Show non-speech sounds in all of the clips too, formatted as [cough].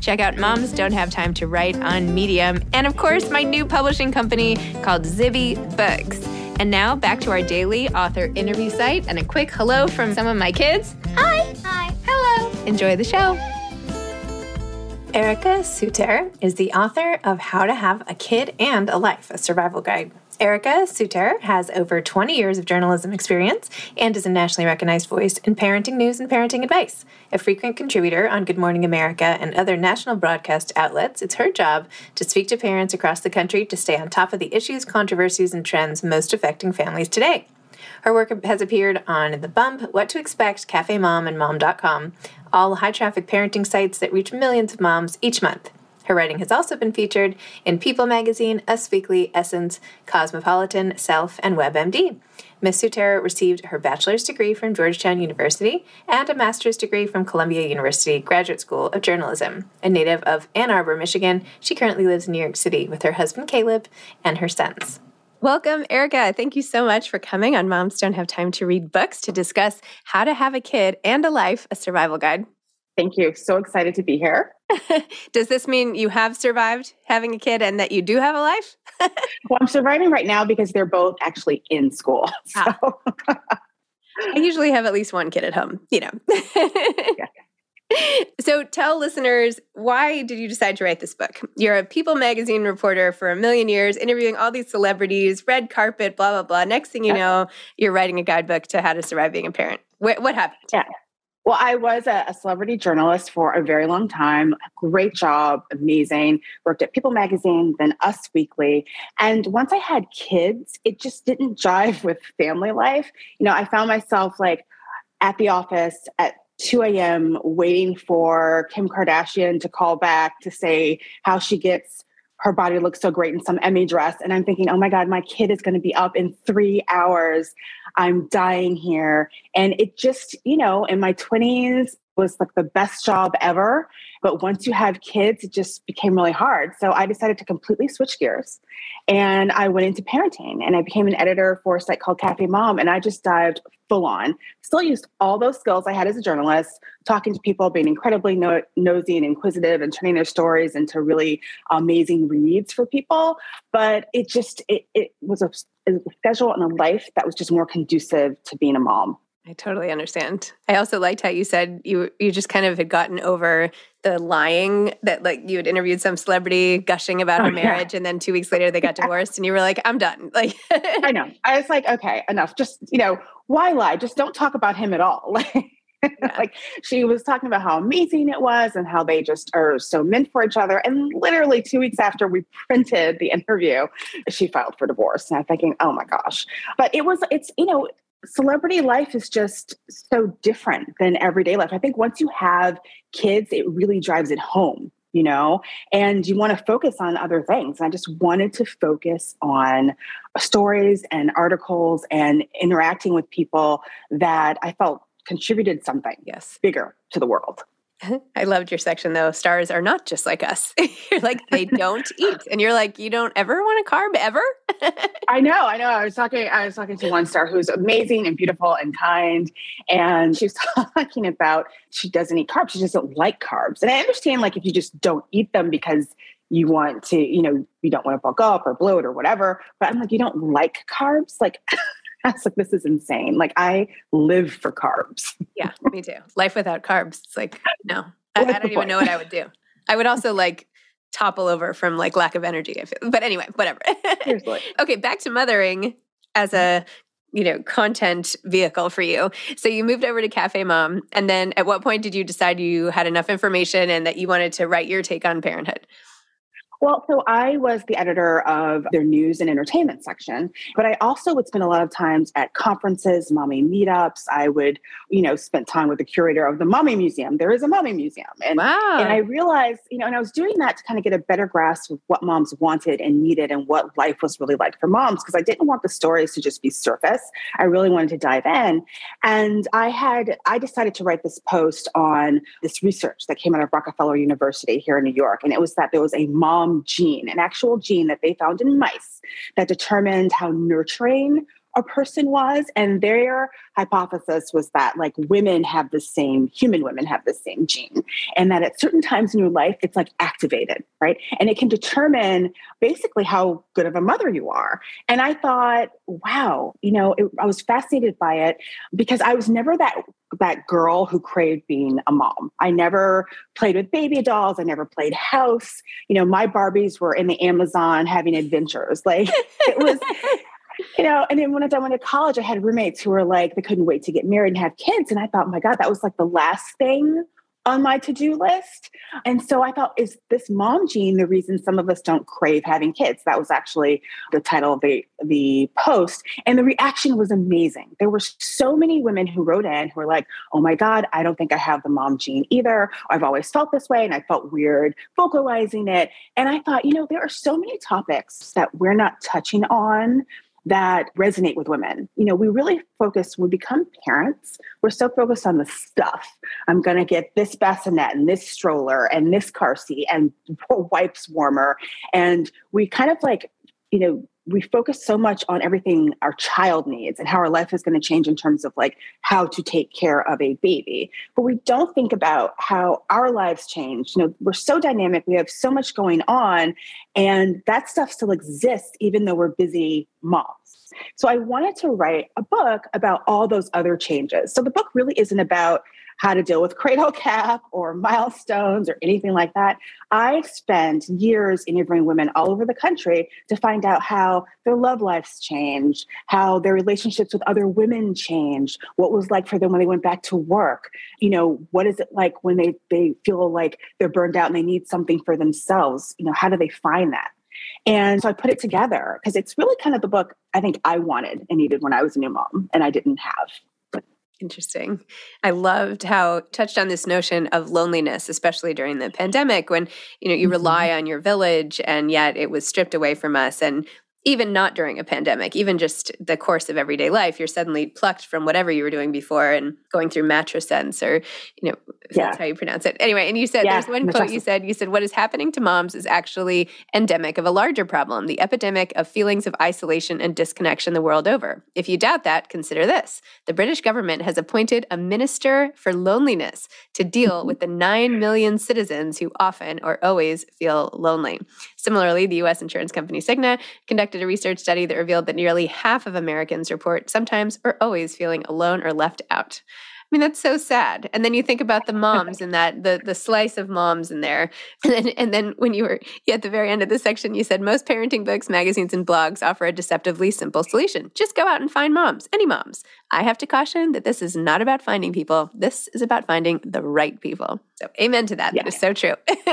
Check out Moms Don't Have Time to Write on Medium. And of course, my new publishing company called Zibby Books. And now back to our daily author interview site and a quick hello from some of my kids. Hi. Hi. Hello. Enjoy the show. Ericka Sóuter is the author of How to Have a Kid and a Life, a survival guide. Ericka Sóuter has over 20 years of journalism experience and is a nationally recognized voice in parenting news and parenting advice. A frequent contributor on Good Morning America and other national broadcast outlets, it's her job to speak to parents across the country to stay on top of the issues, controversies, and trends most affecting families today. Her work has appeared on The Bump, What to Expect, Cafe Mom, and Mom.com, all high traffic parenting sites that reach millions of moms each month. Her writing has also been featured in People Magazine, Us Weekly, Essence, Cosmopolitan, Self, and WebMD. Ms. Sutera received her bachelor's degree from Georgetown University and a master's degree from Columbia University Graduate School of Journalism. A native of Ann Arbor, Michigan, she currently lives in New York City with her husband Caleb and her sons. Welcome, Ericka. Thank you so much for coming on Moms Don't Have Time to Read Books to discuss how to have a kid and a life, a survival guide. Thank you. So excited to be here. [laughs] Does this mean you have survived having a kid and that you do have a life? [laughs] well, I'm surviving right now because they're both actually in school. [laughs] So. Ah. I usually have at least one kid at home, you know. yeah. So tell listeners why did you decide to write this book? You're a People magazine reporter for a million years, interviewing all these celebrities, red carpet, blah blah blah. Next thing you know, you're writing a guidebook to how to survive being a parent. What, what happened? Yeah. Well, I was a, celebrity journalist for a very long time. Great job, amazing. Worked at People Magazine, then Us Weekly. And once I had kids, it just didn't jive [laughs] with family life. You know, I found myself like at the office at 2 a.m. waiting for Kim Kardashian to call back to say how she gets her body looks so great in some Emmy dress. And I'm thinking, oh my God, my kid is going to be up in three hours. I'm dying here. And it just, you know, in my 20s was like the best job ever. But once you have kids, it just became really hard. So I decided to completely switch gears and I went into parenting and I became an editor for a site called Cafe Mom. And I just dived full on, still used all those skills I had as a journalist, talking to people, being incredibly no- nosy and inquisitive and turning their stories into really amazing reads for people. But it just, it, it was a, a schedule and a life that was just more conducive to being a mom. I totally understand. I also liked how you said you you just kind of had gotten over the lying that like you had interviewed some celebrity gushing about oh, her marriage yeah. and then 2 weeks later they got divorced and you were like I'm done. [laughs] Like I know. I was like okay, enough. Just, you know, why lie? Just don't talk about him at all. [laughs] Like [laughs] yeah. like she was talking about how amazing it was and how they just are so meant for each other. And literally two weeks after we [laughs] printed the interview, she filed for divorce. And I'm thinking, oh my gosh. But it was, it's, you know, celebrity life is just so different than everyday life. I think once you have kids, it really drives it home, you know, and you want to focus on other things. And I just wanted to focus on stories and articles and interacting with people that I felt contributed something yes bigger to the world [laughs] I loved your section though. Stars are not just like us. [laughs] you're like, they [laughs] don't eat. And you're like, you don't ever want a carb ever? I know, I know. I was talking, I was talking to one star who's amazing and beautiful and kind. And she was talking about she doesn't eat carbs. She doesn't like carbs. And I understand like if you just don't eat them because you want to, you know, you don't want to bulk up or bloat or whatever. But I'm like, you don't like carbs? Like [laughs] I was like, this is insane. Like I live for carbs. yeah, me too. Life without carbs. It's like, no, [laughs] I, I don't even point? know what I would do. I would also like topple over from like lack of energy. I feel, but anyway, whatever. [laughs] okay, back to mothering as a you know content vehicle for you. So you moved over to Cafe Mom, and then at what point did you decide you had enough information and that you wanted to write your take on parenthood? Well, so I was the editor of their news and entertainment section, but I also would spend a lot of times at conferences, mommy meetups. I would, you know, spend time with the curator of the mommy museum. There is a mommy museum. And, wow. and I realized, you know, and I was doing that to kind of get a better grasp of what moms wanted and needed and what life was really like for moms, because I didn't want the stories to just be surface. I really wanted to dive in. And I had, I decided to write this post on this research that came out of Rockefeller University here in New York. And it was that there was a mom gene, an actual gene that they found in mice that determined how nurturing a person was. And their hypothesis was that like women have the same, human women have the same gene. And that at certain times in your life, it's like activated, right? And it can determine basically how good of a mother you are. And I thought, wow, you know, it, I was fascinated by it because I was never that that girl who craved being a mom. I never played with baby dolls. I never played house. You know, my Barbies were in the Amazon having adventures. [laughs] Like it was, you know, and then when I went to college, I had roommates who were like, they couldn't wait to get married and have kids. And I thought, oh my God, that was like the last thing on my to-do list. And so I thought, is this mom gene the reason some of us don't crave having kids? That was actually the title of the, the post. And the reaction was amazing. There were so many women who wrote in who were like, oh my God, I don't think I have the mom gene either. I've always felt this way and I felt weird vocalizing it. And I thought, you know, there are so many topics that we're not touching on that resonate with women. You know, we really focus, when we become parents, we're so focused on the stuff. I'm going to get this bassinet and this stroller and this car seat and [laughs] wipes warmer. And we kind of like, you know, we focus so much on everything our child needs and how our life is going to change in terms of like how to take care of a baby but we don't think about how our lives change you know we're so dynamic we have so much going on and that stuff still exists even though we're busy moms so I wanted to write a book about all those other changes. So the book really isn't about how to deal with cradle cap or milestones or anything like that. I spent years interviewing women all over the country to find out how their love lives changed, how their relationships with other women changed, what was like for them when they went back to work. You know, what is it like when they they feel like they're burned out and they need something for themselves? You know, how do they find that? And so I put it together because it's really kind of the book I think I wanted and needed when I was a new mom and I didn't have. Interesting. I loved how touched on this notion of loneliness, especially during the pandemic when, you know, you mm-hmm. rely on your village and yet it was stripped away from us. And even not during a pandemic, even just the course of everyday life, you're suddenly plucked from whatever you were doing before and going through Sense or, you know, yeah. that's how you pronounce it. Anyway, and you said yeah, there's one quote you said, you said, what is happening to moms is actually endemic of a larger problem, the epidemic of feelings of isolation and disconnection the world over. If you doubt that, consider this. The British government has appointed a minister for loneliness to deal [laughs] with the 9 million citizens who often or always feel lonely. Similarly, the US insurance company Cigna conducted a research study that revealed that nearly half of Americans report sometimes or always feeling alone or left out. I mean, that's so sad. And then you think about the moms and that the the slice of moms in there. [laughs] And then and then when you were at the very end of the section, you said most parenting books, magazines, and blogs offer a deceptively simple solution. Just go out and find moms, any moms. I have to caution that this is not about finding people. This is about finding the right people. So amen to that. Yeah. That is so true. [laughs]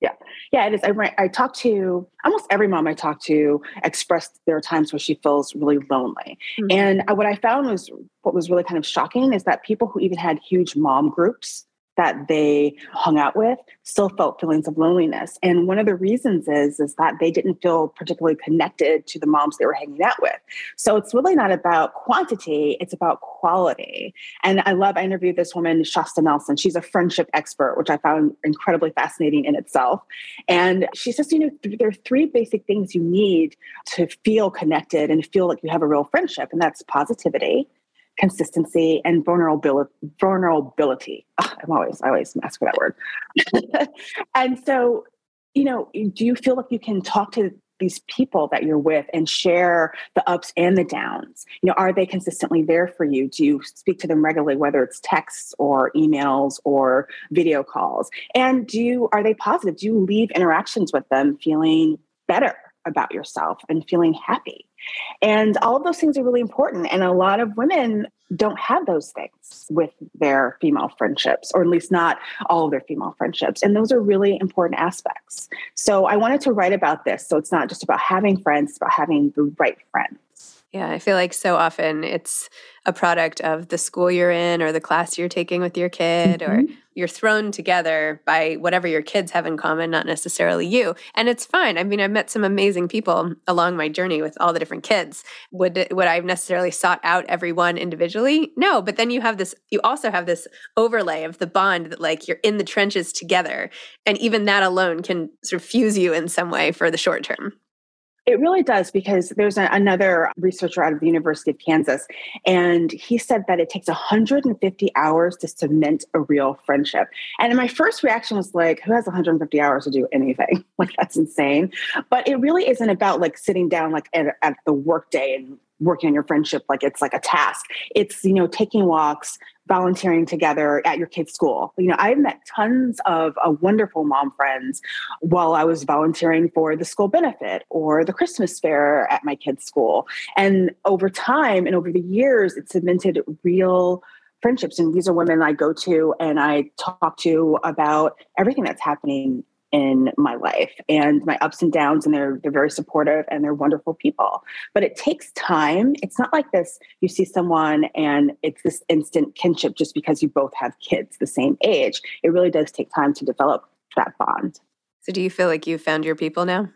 yeah. Yeah, it is. I, I talk to almost every mom I talk to expressed there are times where she feels really lonely. Mm-hmm. And what I found was what was really kind of shocking is that people who even had huge mom groups that they hung out with still felt feelings of loneliness. And one of the reasons is, is that they didn't feel particularly connected to the moms they were hanging out with. So it's really not about quantity, it's about quality. And I love, I interviewed this woman, Shasta Nelson. She's a friendship expert, which I found incredibly fascinating in itself. And she says, you know, there are three basic things you need to feel connected and feel like you have a real friendship, and that's positivity consistency and vulnerability. Vulnerability i'm always i always ask for that word. [laughs] And so you know do you feel like you can talk to these people that you're with and share the ups and the downs? You know are they consistently there for you? Do you speak to them regularly whether it's texts or emails or video calls? And do you are they positive? Do you leave interactions with them feeling better about yourself and feeling happy and all of those things are really important. And a lot of women don't have those things with their female friendships, or at least not all of their female friendships. And those are really important aspects. So I wanted to write about this. So it's not just about having friends, it's about having the right friends. Yeah, I feel like so often it's a product of the school you're in or the class you're taking with your kid mm-hmm. or you're thrown together by whatever your kids have in common, not necessarily you. And it's fine. I mean, I've met some amazing people along my journey with all the different kids. Would would I have necessarily sought out everyone individually? No, but then you have this you also have this overlay of the bond that like you're in the trenches together. And even that alone can sort of fuse you in some way for the short term. It really does because there's a, another researcher out of the University of Kansas, and he said that it takes 150 hours to cement a real friendship. And my first reaction was like, who has 150 hours to do anything? [laughs] Like, that's insane. But it really isn't about like sitting down like at, at the workday and working on your friendship like it's like a task. It's, you know, taking walks, volunteering together at your kid's school. You know, I've met tons of uh, wonderful mom friends while I was volunteering for the school benefit or the Christmas fair at my kid's school. And over time and over the years, it cemented real friendships. And these are women I go to and I talk to about everything that's happening in my life and my ups and downs and they're they're very supportive and they're wonderful people. But it takes time. It's not like this you see someone and it's this instant kinship just because you both have kids the same age. It really does take time to develop that bond. So do you feel like you've found your people now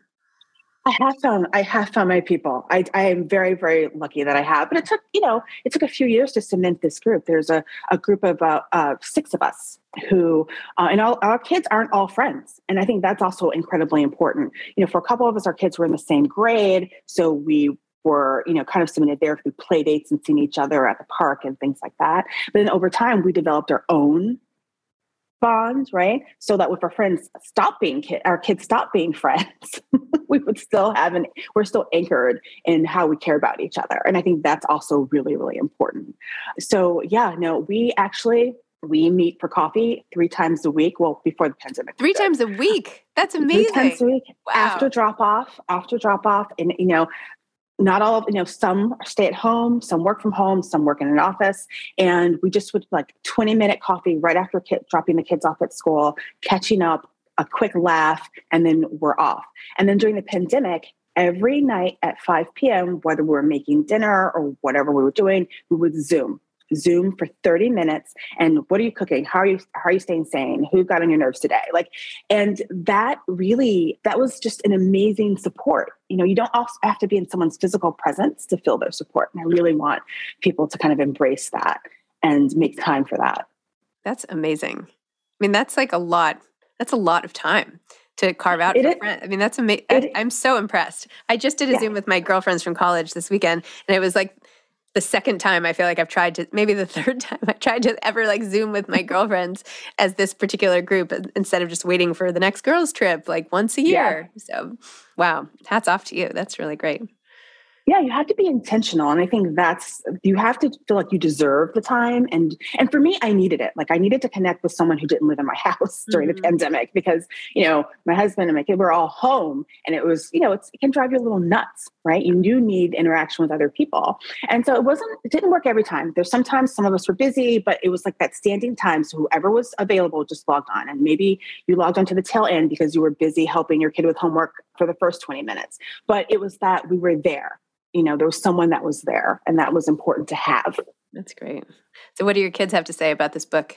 I have found I have found my people. I, I am very very lucky that I have, but it took you know it took a few years to cement this group. There's a, a group of about uh, six of us who uh, and all our kids aren't all friends, and I think that's also incredibly important. You know, for a couple of us, our kids were in the same grade, so we were you know kind of cemented there through play dates and seeing each other at the park and things like that. But then over time, we developed our own bonds, right? So that if our friends stop being kid, our kids stop being friends, [laughs] we would still have an we're still anchored in how we care about each other. And I think that's also really, really important. So yeah, no, we actually we meet for coffee three times a week. Well, before the pandemic. Three times a week. That's amazing. Three times a week wow. after drop off, after drop off. And you know, not all of you know some stay at home some work from home some work in an office. And we just would like 20 minute coffee right after kid, dropping the kids off at school catching up a quick laugh and then we're off. And then during the pandemic every night at 5 p.m whether we were making dinner or whatever we were doing we would zoom Zoom for 30 minutes. And what are you cooking? How are you, how are you staying sane? Who got on your nerves today? Like, and that really, that was just an amazing support. You know, you don't also have to be in someone's physical presence to feel their support. And I really want people to kind of embrace that and make time for that. That's amazing. I mean, that's like a lot. That's a lot of time to carve out it for friends. I mean, that's amazing. I'm so impressed. I just did a yeah. Zoom with my girlfriends from college this weekend, and it was like the second time I feel like I've tried to, maybe the [laughs] third time I tried to ever like Zoom with my girlfriends as this particular group instead of just waiting for the next girls' trip like once a year. Yeah. So, wow, hats off to you. That's really great yeah you have to be intentional and i think that's you have to feel like you deserve the time and and for me i needed it. Like i needed to connect with someone who didn't live in my [laughs] house during mm-hmm. the pandemic because you know my husband and my kid were all home and it was you know it can drive you a little nuts right? You do need interaction with other people. And so it wasn't it didn't work every time. There's sometimes some of us were busy but it was like that standing time so whoever was available just logged on and maybe you logged on to the tail end because you were busy helping your kid with homework for the first 20 minutes but it was that we were there you know there was someone that was there and that was important to have. That's great. So what do your kids have to say about this book?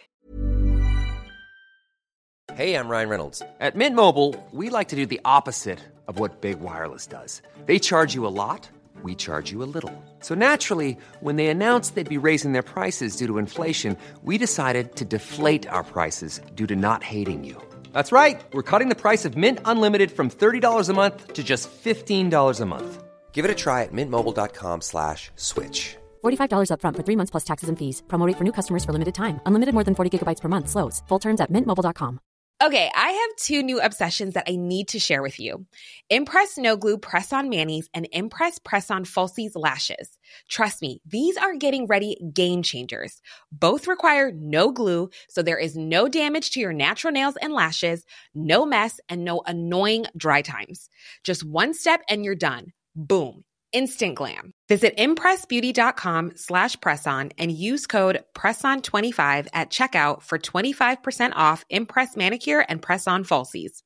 Hey i'm ryan reynolds. At mint mobile we like to do the opposite of what big wireless does. They charge you a lot we charge you a little. So naturally when they announced they'd be raising their prices due to inflation we decided to deflate our prices due to not hating you. That's right. We're cutting the price of mint unlimited from $30 a month to just $15 a month Give it a try at mintmobile.com slash switch. $45 upfront for three months plus taxes and fees. Promo for new customers for limited time. Unlimited more than 40 gigabytes per month. Slows. Full terms at mintmobile.com. Okay, I have two new obsessions that I need to share with you. Impress No Glue Press-On Manis and Impress Press-On Falsies Lashes. Trust me, these are getting ready game changers. Both require no glue, so there is no damage to your natural nails and lashes, no mess, and no annoying dry times. Just one step and you're done Boom. Instant glam. Visit impressbeauty.com slash presson and use code PRESSON25 at checkout for 25% off Impress Manicure and Press-On Falsies.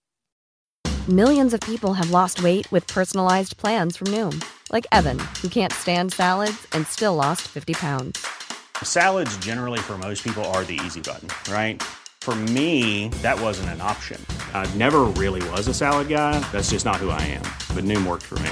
Millions of people have lost weight with personalized plans from Noom. Like Evan, who can't stand salads and still lost 50 pounds. Salads generally for most people are the easy button, right? For me, that wasn't an option. I never really was a salad guy. That's just not who I am. But Noom worked for me.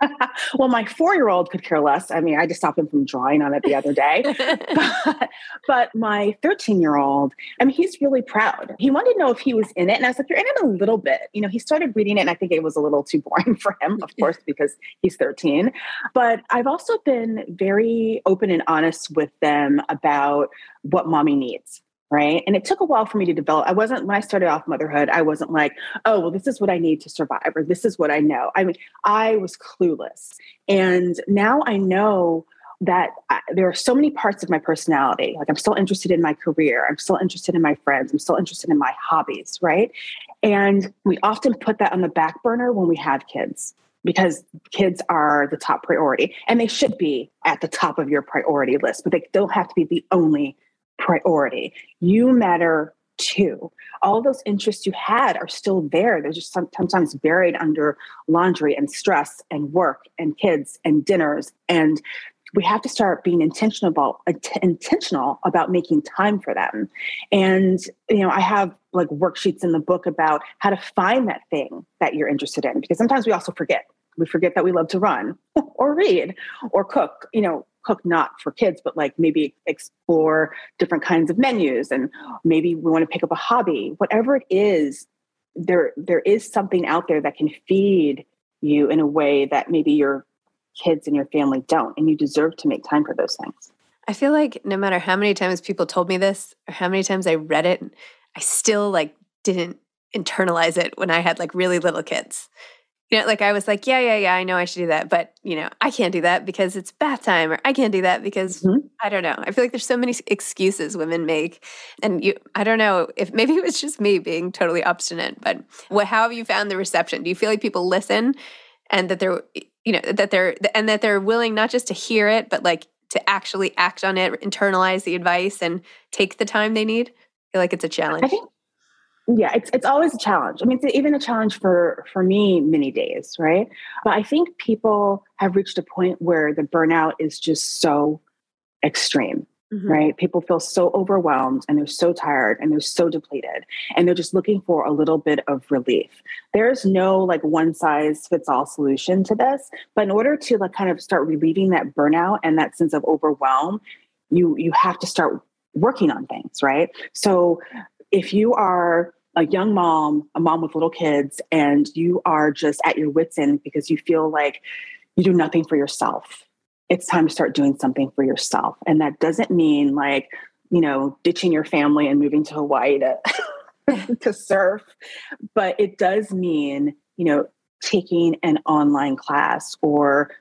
[laughs] well, my four year old could care less. I mean, I just stopped him from drawing on it the other day. [laughs] but, but, my 13 year old, I mean, he's really proud. He wanted to know if he was in it. And I was like, You're in it a little bit. You know, he started reading it, and I think it was a little too boring [laughs] for him, of course, because he's 13. But I've also been very open and honest with them about what mommy needs right? And it took a while for me to develop. I wasn't when i started off motherhood i wasn't like oh well this is what i need to survive or this is what i know. I mean i was clueless. And now i know that I, there are so many parts of my personality. Like i'm still interested in my career. I'm still interested in my friends. I'm still interested in my hobbies right? And we often put that on the back burner when we have kids because kids are the top priority and they should be at the top of your priority list but they don't have to be the only priority. You matter too. All those interests you had are still there. They're just sometimes buried under laundry and stress and work and kids and dinners. And we have to start being intentional about intentional about making time for them. And you know, I have like worksheets in the book about how to find that thing that you're interested in because sometimes we also forget. We forget that we love to run [laughs] or read or cook. You know, cook not for kids, but like maybe explore different kinds of menus and maybe we want to pick up a hobby. Whatever it is, there there is something out there that can feed you in a way that maybe your kids and your family don't, and you deserve to make time for those things. I feel like no matter how many times people told me this or how many times I read it, I still like didn't internalize it when I had like really little kids. You know, like I was like, yeah, yeah, yeah, I know I should do that, but you know, I can't do that because it's bath time, or I can't do that because mm-hmm. I don't know. I feel like there's so many excuses women make, and you, I don't know if maybe it was just me being totally obstinate, but what? How have you found the reception? Do you feel like people listen, and that they're, you know, that they're and that they're willing not just to hear it, but like to actually act on it, internalize the advice, and take the time they need? I feel like it's a challenge. I think yeah it's it's always a challenge. I mean it's even a challenge for for me many days right? But i think people have reached a point where the burnout is just so extreme mm-hmm. right? People feel so overwhelmed and they're so tired and they're so depleted and they're just looking for a little bit of relief. There's no like one size fits all solution to this but in order to like kind of start relieving that burnout and that sense of overwhelm you you have to start working on things right? So if you are a young mom, a mom with little kids, and you are just at your wits' end because you feel like you do nothing for yourself, it's time to start doing something for yourself. And that doesn't mean like, you know, ditching your family and moving to Hawaii to, [laughs] to surf, but it does mean, you know, taking an online class or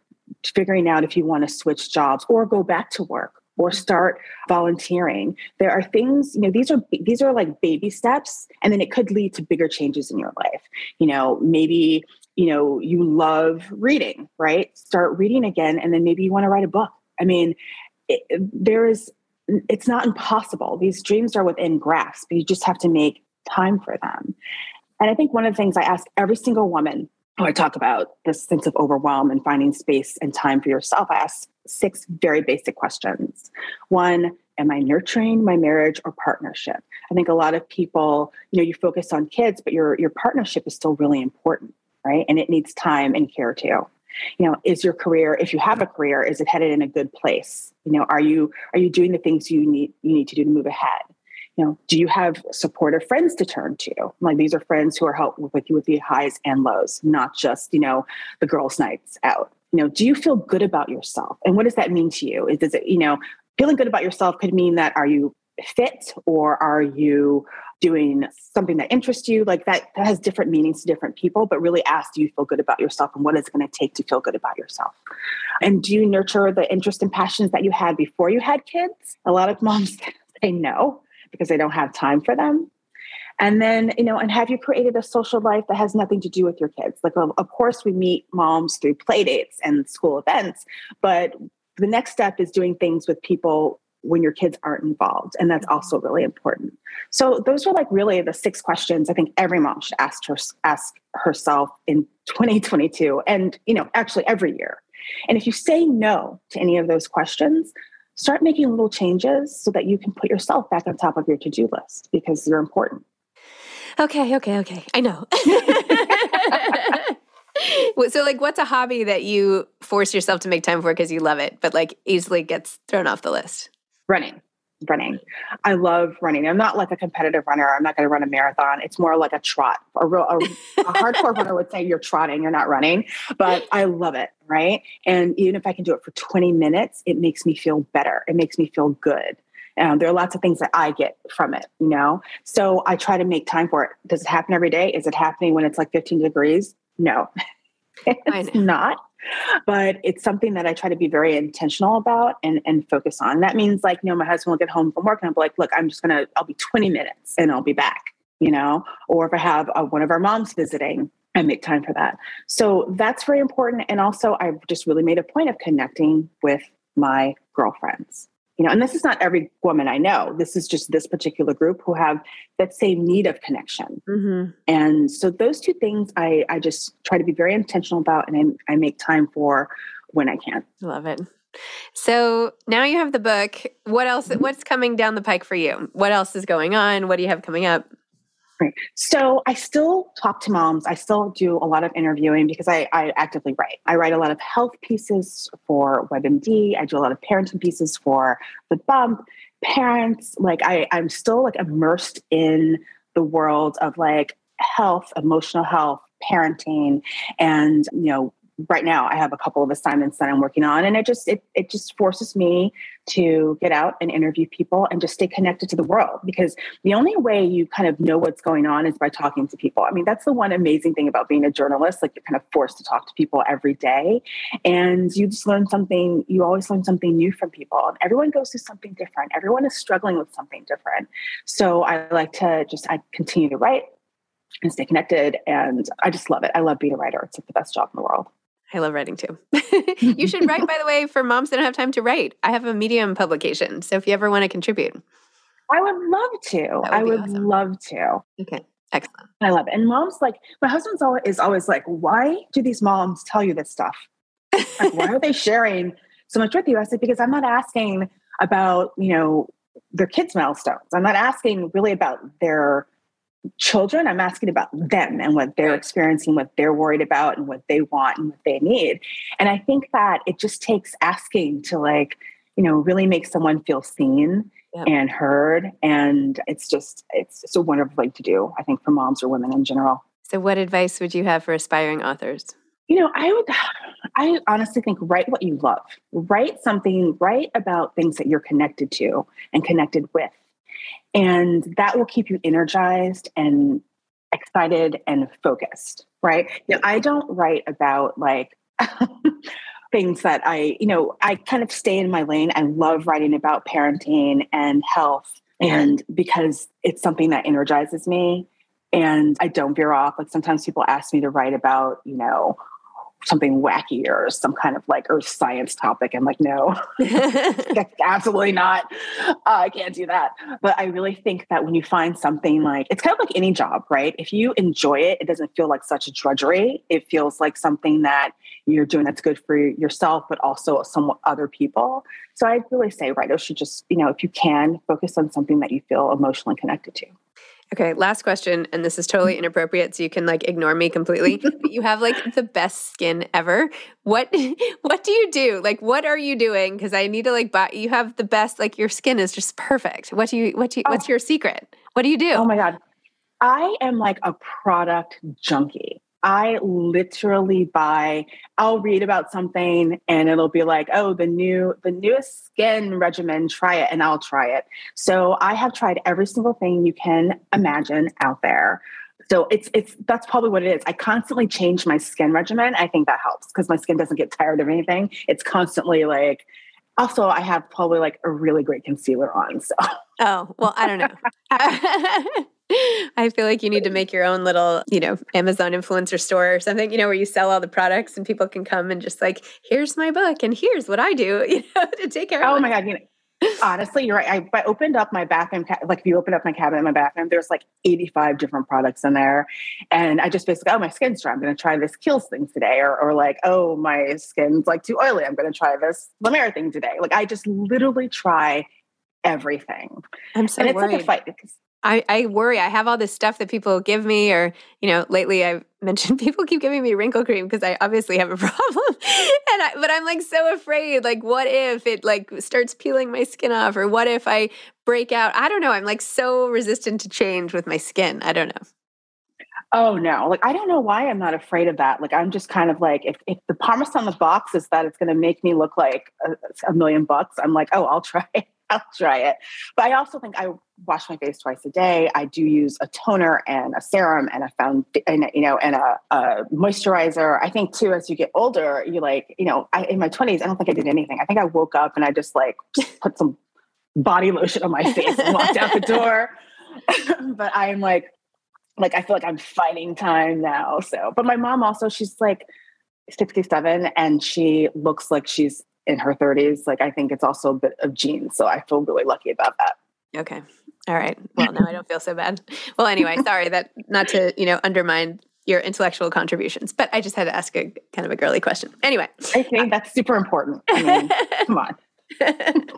figuring out if you want to switch jobs or go back to work or start volunteering. There are things you know these are these are like baby steps and then it could lead to bigger changes in your life. You know maybe you know you love reading right? Start reading again and then maybe you want to write a book. I mean it, there is it's not impossible. These dreams are within grasp. You just have to make time for them. And i think one of the things i ask every single woman I talk about this sense of overwhelm and finding space and time for yourself, I ask six very basic questions. One, am I nurturing my marriage or partnership? I think a lot of people, you know, you focus on kids, but your your partnership is still really important, right? And it needs time and care too. You know, is your career, if you have a career, is it headed in a good place? You know, are you are you doing the things you need you need to do to move ahead? You know, do you have supportive friends to turn to? Like these are friends who are helping with you with the highs and lows, not just, you know, the girls' nights out. You know do you feel good about yourself? And what does that mean to you? Is does it you know feeling good about yourself could mean that are you fit or are you doing something that interests you? Like that, that has different meanings to different people but really ask do you feel good about yourself and what is it going to take to feel good about yourself? And do you nurture the interests and passions that you had before you had kids? A lot of moms [laughs] say no because they don't have time for them and then, you know, and have you created a social life that has nothing to do with your kids? Like, of course, we meet moms through play dates and school events, but the next step is doing things with people when your kids aren't involved. And that's also mm-hmm. really important. So those are like really the six questions I think every mom should ask her ask herself in 2022 and you know actually every year. And if you say no to any of those questions, start making little changes so that you can put yourself back on top of your to-do list because you're important. Okay, okay, okay. I know. [laughs] so, like, what's a hobby that you force yourself to make time for because you love it, but like easily gets thrown off the list? Running. Running. I love running. I'm not like a competitive runner. I'm not going to run a marathon. It's more like a trot. A real, a, a [laughs] hardcore runner would say you're trotting, you're not running, but I love it. Right. And even if I can do it for 20 minutes, it makes me feel better. It makes me feel good. Um, there are lots of things that I get from it, you know? So I try to make time for it. Does it happen every day? Is it happening when it's like 15 degrees? No, [laughs] it's not. But it's something that I try to be very intentional about and, and focus on. That means like, you know, my husband will get home from work and I'll be like, look, I'm just going to, I'll be 20 minutes and I'll be back, you know? Or if I have a, one of our moms visiting, I make time for that. So that's very important. And also, I've just really made a point of connecting with my girlfriends you know and this is not every woman i know. This is just this particular group who have that same need of connection. Mm-hmm. and so those two things i i just try to be very intentional about and I, I make time for when i can. Love it. So now you have the book. What else mm-hmm. what's coming down the pike for you? What else is going on? What do you have coming up So I still talk to moms. I still do a lot of interviewing because I, I actively write. I write a lot of health pieces for WebMD. I do a lot of parenting pieces for the bump. Parents, like I, I'm still like immersed in the world of like health, emotional health, parenting, and you know right now I have a couple of assignments that I'm working on and it just it it just forces me to get out and interview people and just stay connected to the world because the only way you kind of know what's going on is by talking to people. I mean that's the one amazing thing about being a journalist like you're kind of forced to talk to people every day and you just learn something you always learn something new from people and everyone goes through something different. Everyone is struggling with something different. So I like to just I continue to write and stay connected and I just love it. I love being a writer. It's like the best job in the world. I love writing too. [laughs] you should write, by the way, for moms that don't have time to write. I have a Medium publication. So if you ever want to contribute, I would love to. Would I would awesome. love to. okay, excellent. I love it. And moms, like, my husband's always is always like, why do these moms tell you this stuff? Like, why are they [laughs] sharing so much with you? I said, because I'm not asking about, you know, their kids' milestones. I'm not asking really about their children. I'm asking about them and what they're experiencing, what they're worried about, and what they want and what they need. And I think that it just takes asking to, like, you know, really make someone feel seen Yep. and heard. And it's just, it's just a wonderful thing to do, I think, for moms or women in general. So, what advice would you have for aspiring authors? You know, I would, I honestly think write what you love. Write something, write about things that you're connected to and connected with. And that will keep you energized and excited and focused, right? Now, I don't write about like [laughs] things that I, you know, I kind of stay in my lane. I love writing about parenting and health. And because it's something that energizes me and I don't veer off. Like sometimes people ask me to write about, you know, something wacky or some kind of like earth science topic. I'm like, no, [laughs] [laughs] absolutely not. Uh, I can't do that. But I really think that when you find something like it's kind of like any job, right? If you enjoy it, it doesn't feel like such a drudgery. It feels like something that you're doing that's good for yourself, but also somewhat other people. So I'd really say writers should just, you know, if you can, focus on something that you feel emotionally connected to. Okay, last question, and this is totally mm. inappropriate, so you can like ignore me completely. [laughs] but you have like the best skin ever. What [laughs] what do you do? Like, what are you doing? Because I need to like buy. You have the best. Like, your skin is just perfect. What do you? What do you? What's oh. your secret? What do you do? Oh my God. I am like a product junkie. I literally buy, I'll read about something and it'll be like, oh, the new, the newest skin regimen, try it, and I'll try it. So I have tried every single thing you can imagine out there. So it's it's that's probably what it is. I constantly change my skin regimen. I think that helps because my skin doesn't get tired of anything. It's constantly like also I have probably like a really great concealer on. So Oh, well, I don't know. [laughs] [laughs] [laughs] I feel like you need to make your own little, you know, Amazon influencer store or something, you know, where you sell all the products and people can come and just like, here's my book and here's what I do, [laughs] you know, to take care of Oh my god! You know, honestly, you're right. I, I opened up my bathroom, ca- like if you open up my cabinet in my bathroom, there's like 85 different products in there, and I just basically, oh, my skin's dry. I'm going to try this Kiehl's thing today, or or like, oh, my skin's like too oily. I'm going to try this La Mer thing today. Like I just literally try everything, I'm so and it's worried. like a fight because I, I worry. I have all this stuff that people give me, or, you know, lately I've [laughs] mentioned people keep giving me wrinkle cream because I obviously have a [laughs] problem. and I, but I'm like so afraid, like, what if it like starts peeling my skin off, or what if I break out? I don't know. I'm like so resistant to change with my skin. I don't know. Oh no, like I don't know why I'm not afraid of that. Like I'm just kind of like if, if the promise on the box is that it's going to make me look like a, a million bucks, I'm like, oh, I'll try. [laughs] I'll try it. But I also think I wash my face twice a day. I do use a toner and a serum and a found and you know and a, a moisturizer. I think too as you get older, you like you know I, in my 20s, I don't think I did anything. I think I woke up and I just like put some body lotion on my face and walked out the door. [laughs] but I'm like like I feel like I'm fighting time now. So, but my mom also, she's like 67 and she looks like she's in her 30s. Like I think it's also a bit of genes. So I feel really lucky about that. Okay. All right. Well, now I don't feel so bad. [laughs] Well, anyway, sorry that not to, you know, undermine your intellectual contributions, but I just had to ask a kind of a girly question. Anyway. I think uh, that's super important. I mean, [laughs] come on. [laughs]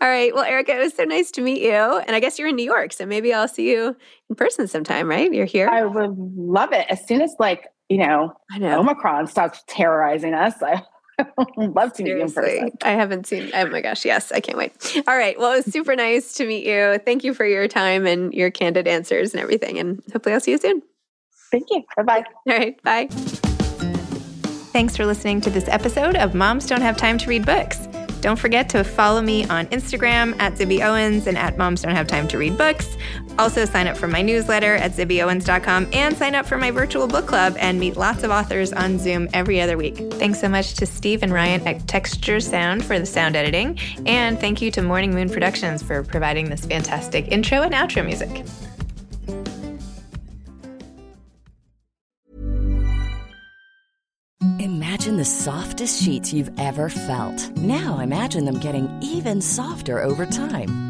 All right. Well, Ericka, it was so nice to meet you. And I guess you're in New York, so maybe I'll see you in person sometime, right? You're here. I would love it. As soon as like, you know, I know. Omicron stops terrorizing us, I [laughs] love to meet you in person. I haven't seen. Oh my gosh, yes, I can't wait. All right. Well, it was super nice to meet you. Thank you for your time and your candid answers and everything. And hopefully, I'll see you soon. Thank you. Bye bye. All right. Bye. Thanks for listening to this episode of Moms Don't Have Time to Read Books. Don't forget to follow me on Instagram at Zibby Owens and at Moms Don't Have Time to Read Books. Also, sign up for my newsletter at zibbyowens.com and sign up for my virtual book club and meet lots of authors on Zoom every other week. Thanks so much to Steve and Ryan at Texture Sound for the sound editing. And thank you to Morning Moon Productions for providing this fantastic intro and outro music. Imagine the softest sheets you've ever felt. Now imagine them getting even softer over time.